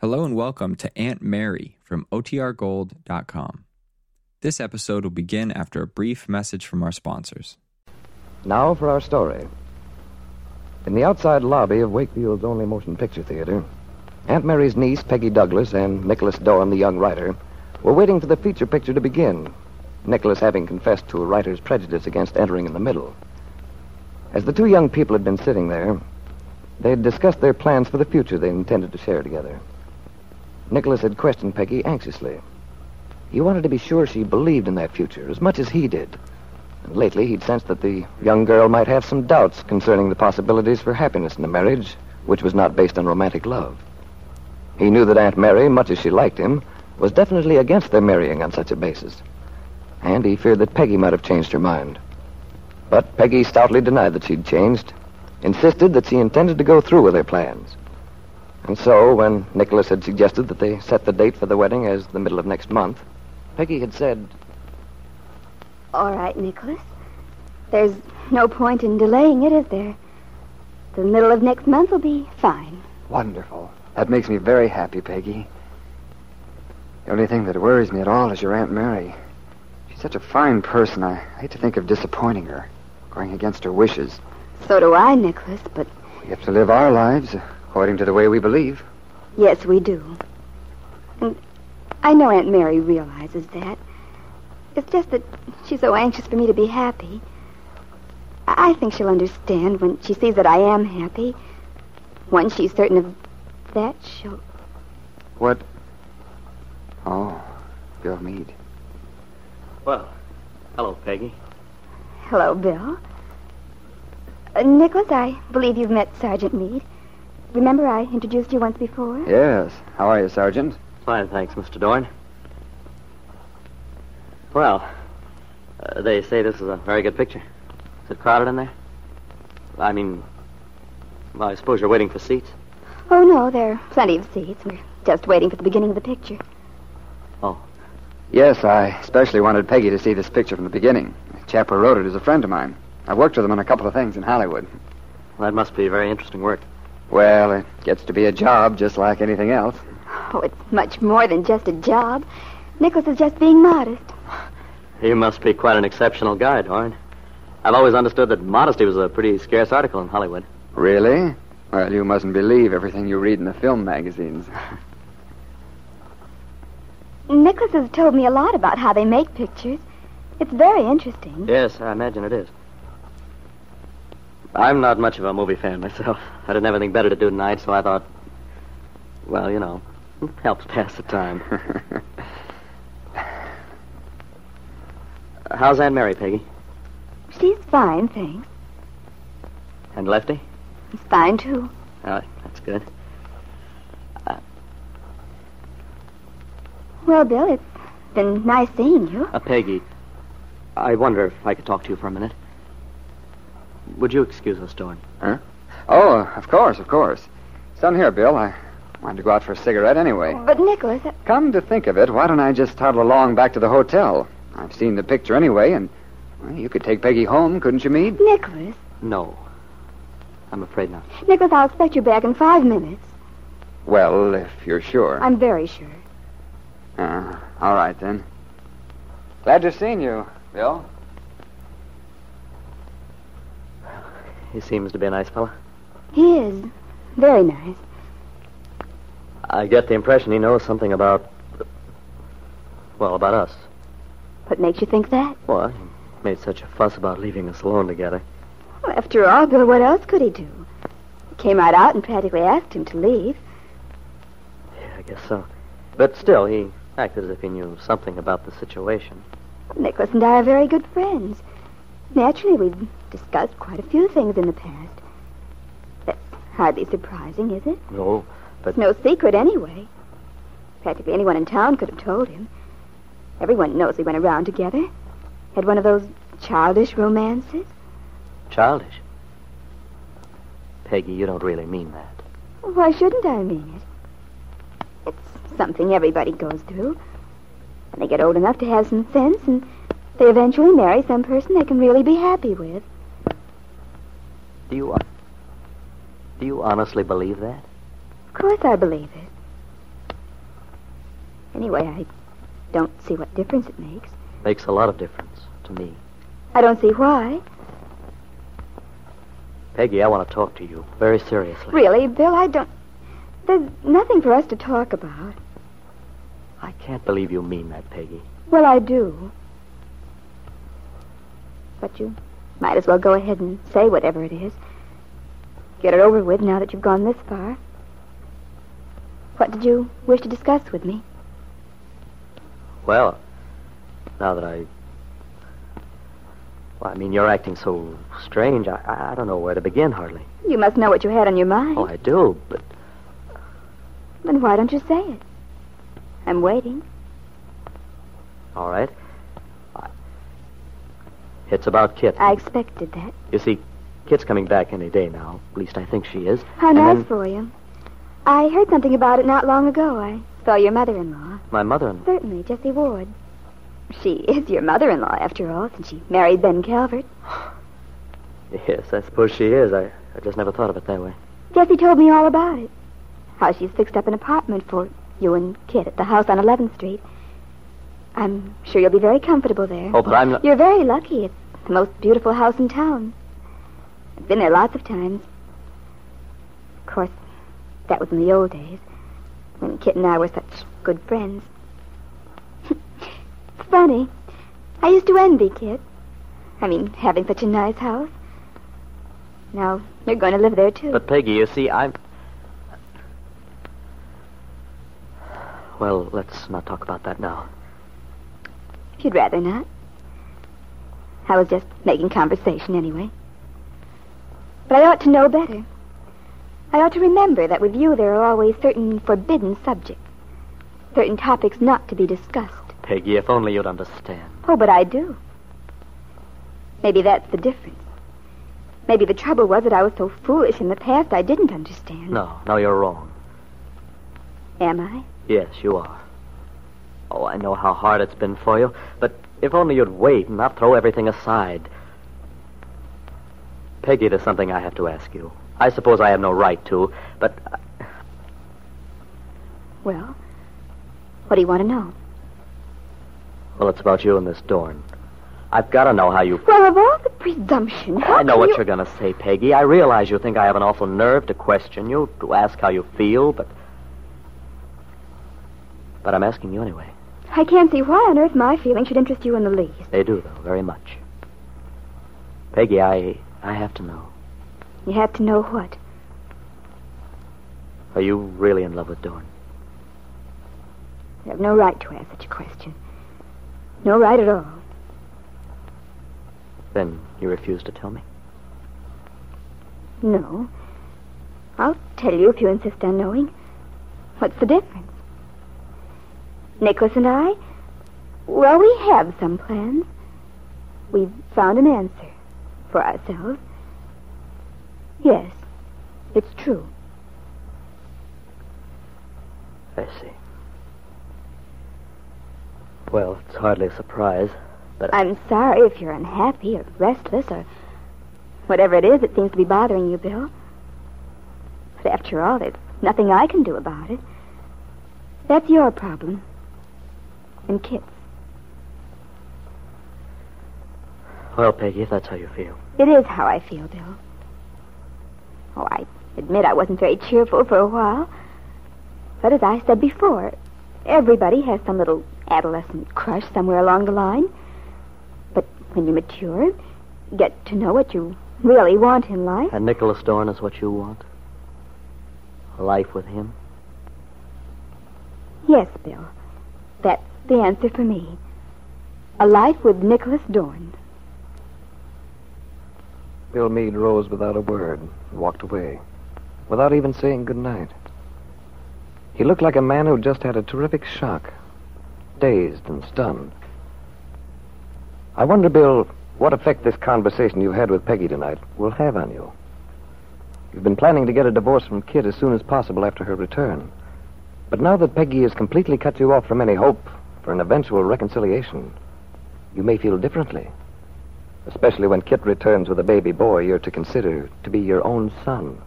Hello and welcome to Aunt Mary from OTRGold.com. This episode will begin after a brief message from our sponsors. Now for our story. In the outside lobby of Wakefield's only motion picture theater, Aunt Mary's niece, Peggy Douglas, and Nicholas Dorn, the young writer, were waiting for the feature picture to begin, Nicholas having confessed to a writer's prejudice against entering in the middle. As the two young people had been sitting there, they had discussed their plans for the future they intended to share together. Nicholas had questioned Peggy anxiously. He wanted to be sure she believed in that future as much as he did. And lately, he'd sensed that the young girl might have some doubts concerning the possibilities for happiness in a marriage which was not based on romantic love. He knew that Aunt Mary, much as she liked him, was definitely against their marrying on such a basis. And he feared that Peggy might have changed her mind. But Peggy stoutly denied that she'd changed, insisted that she intended to go through with their plans. And so, when Nicholas had suggested that they set the date for the wedding as the middle of next month, Peggy had said, All right, Nicholas. There's no point in delaying it, is there? The middle of next month will be fine. Wonderful. That makes me very happy, Peggy. The only thing that worries me at all is your Aunt Mary. She's such a fine person. I hate to think of disappointing her, going against her wishes. So do I, Nicholas, but We have to live our lives according to the way we believe. yes, we do. And I know Aunt Mary realizes that. It's just that she's so anxious for me to be happy. I I think she'll understand when she sees that I am happy. Once she's certain of that, she'll. What? Oh, Bill Meade. Well, hello, Peggy. Hello, Bill. Uh, Nicholas, I believe you've met Sergeant Meade. Remember I introduced you once before? Yes. How are you, Sergeant? Fine, thanks, Mr. Dorn. Well, uh, they say this is a very good picture. Is it crowded in there? I mean, well, I suppose you're waiting for seats. Oh, no, there are plenty of seats. We're just waiting for the beginning of the picture. Oh, Yes, I especially wanted Peggy to see this picture from the beginning. The chap who wrote it is a friend of mine. I've worked with him on a couple of things in Hollywood. Well, that must be very interesting work. Well, it gets to be a job just like anything else. Oh, it's much more than just a job. Nicholas is just being modest. You must be quite an exceptional guy, Dorn. I've always understood that modesty was a pretty scarce article in Hollywood. Really? Well, you mustn't believe everything you read in the film magazines. Nicholas has told me a lot about how they make pictures. It's very interesting. Yes, I imagine it is. I'm not much of a movie fan myself. I didn't have anything better to do tonight, so I thought, well, you know, it helps pass the time. How's Aunt Mary, Peggy? She's fine, thanks. And Lefty? He's fine, too. Oh, that's good. Well, Bill, it's been nice seeing you. Uh, Peggy, I wonder if I could talk to you for a minute. Would you excuse us, Dorn? Huh? Oh, of course, of course. It's Son, here, Bill. I wanted to go out for a cigarette anyway. But, Nicholas, uh, Come to think of it, why don't I just toddle along back to the hotel? I've seen the picture anyway, and well, you could take Peggy home, couldn't you, Meade? Nicholas. No. I'm afraid not. Nicholas, I'll expect you back in five minutes. Well, if you're sure. I'm very sure. Uh, all right, then. Glad to have seen you, Bill. He seems to be a nice fellow. He is. Very nice. I get the impression he knows something about, well, about us. What makes you think that? Well, he made such a fuss about leaving us alone together. Well, after all, Bill, what else could he do? He came right out and practically asked him to leave. Yeah, I guess so. But still, he acted as if he knew something about the situation. Nicholas and I are very good friends. Naturally, we've discussed quite a few things in the past. That's hardly surprising, is it? No, but It's no secret anyway. Practically anyone in town could have told him. Everyone knows we went around together. Had one of those childish romances. childish. Peggy, you don't really mean that. Why shouldn't I mean it? It's something everybody goes through. When they get old enough to have some sense and they eventually marry some person they can really be happy with. Do you, uh, do you honestly believe that? Of course I believe it. Anyway, I don't see what difference it makes. Makes a lot of difference to me. I don't see why. Peggy, I want to talk to you very seriously. Really, Bill, I don't. There's nothing for us to talk about. I can't believe you mean that, Peggy. Well, I do. But you might as well go ahead and say whatever it is. Get it over with now that you've gone this far. What did you wish to discuss with me? Well, now that I. Well, I mean, you're acting so strange. I, I don't know where to begin, hardly. You must know what you had on your mind. Oh, I do, but Then why don't you say it? I'm waiting. all right. It's about Kit. I expected that. You see, Kit's coming back any day now. At least I think she is. How And nice then for you. I heard something about it not long ago. I saw your mother-in-law. My mother-in-law? Certainly, Jessie Ward. She is your mother-in-law, after all, since she married Ben Calvert. Yes, I suppose she is. I, I just never thought of it that way. Jessie told me all about it. How she's fixed up an apartment for you and Kit at the house on 11th Street. I'm sure you'll be very comfortable there. Oh, but I'm not. You're very lucky. It's the most beautiful house in town. I've been there lots of times. Of course, that was in the old days, when Kit and I were such good friends. it's funny. I used to envy Kit. I mean, having such a nice house. Now, you're going to live there, too. But Peggy, you see, I'm. Well, let's not talk about that now. If you'd rather not. I was just making conversation anyway. But I ought to know better. I ought to remember that with you there are always certain forbidden subjects, certain topics not to be discussed. Peggy, if only you'd understand. Oh, but I do. Maybe that's the difference. Maybe the trouble was that I was so foolish in the past I didn't understand. No, no, you're wrong. Am I? Yes, you are. Oh, I know how hard it's been for you, but if only you'd wait and not throw everything aside. Peggy, there's something I have to ask you. I suppose I have no right to, but uh, Well, what do you want to know? well, it's about you and this Dorn. I've got to know how you. Feel. Well, of all the presumption, I know what you... you're going to say, Peggy. I realize you think I have an awful nerve to question you, to ask how you feel, but. But I'm asking you anyway. I can't see why on earth my feelings should interest you in the least. They do, though, very much. Peggy, I. I have to know. You have to know what. Are you really in love with Dorn? You have no right to ask such a question. No right at all. Then you refuse to tell me? No. I'll tell you if you insist on knowing. What's the difference? Nicholas and I? Well, we have some plans. We've found an answer for ourselves. Yes, it's true. I see. Well, it's hardly a surprise, but I'm sorry if you're unhappy or restless or whatever it is that seems to be bothering you, Bill. But after all, there's nothing I can do about it. That's your problem. And Kit's. well, Peggy, if that's how you feel. It is how I feel, Bill. Oh, I admit I wasn't very cheerful for a while. But as I said before, everybody has some little adolescent crush somewhere along the line. But when you mature, get to know what you really want in life. And Nicholas Dorn is what you want? A life with him? Yes, Bill. That's the answer for me. A life with Nicholas Dorn. Bill Meade rose without a word and walked away, without even saying good night. He looked like a man who'd just had a terrific shock, dazed and stunned. I wonder, Bill, what effect this conversation you had with Peggy tonight will have on you. You've been planning to get a divorce from Kit as soon as possible after her return. But now that Peggy has completely cut you off from any hope for an eventual reconciliation, you may feel differently. Especially when Kit returns with a baby boy you're to consider to be your own son.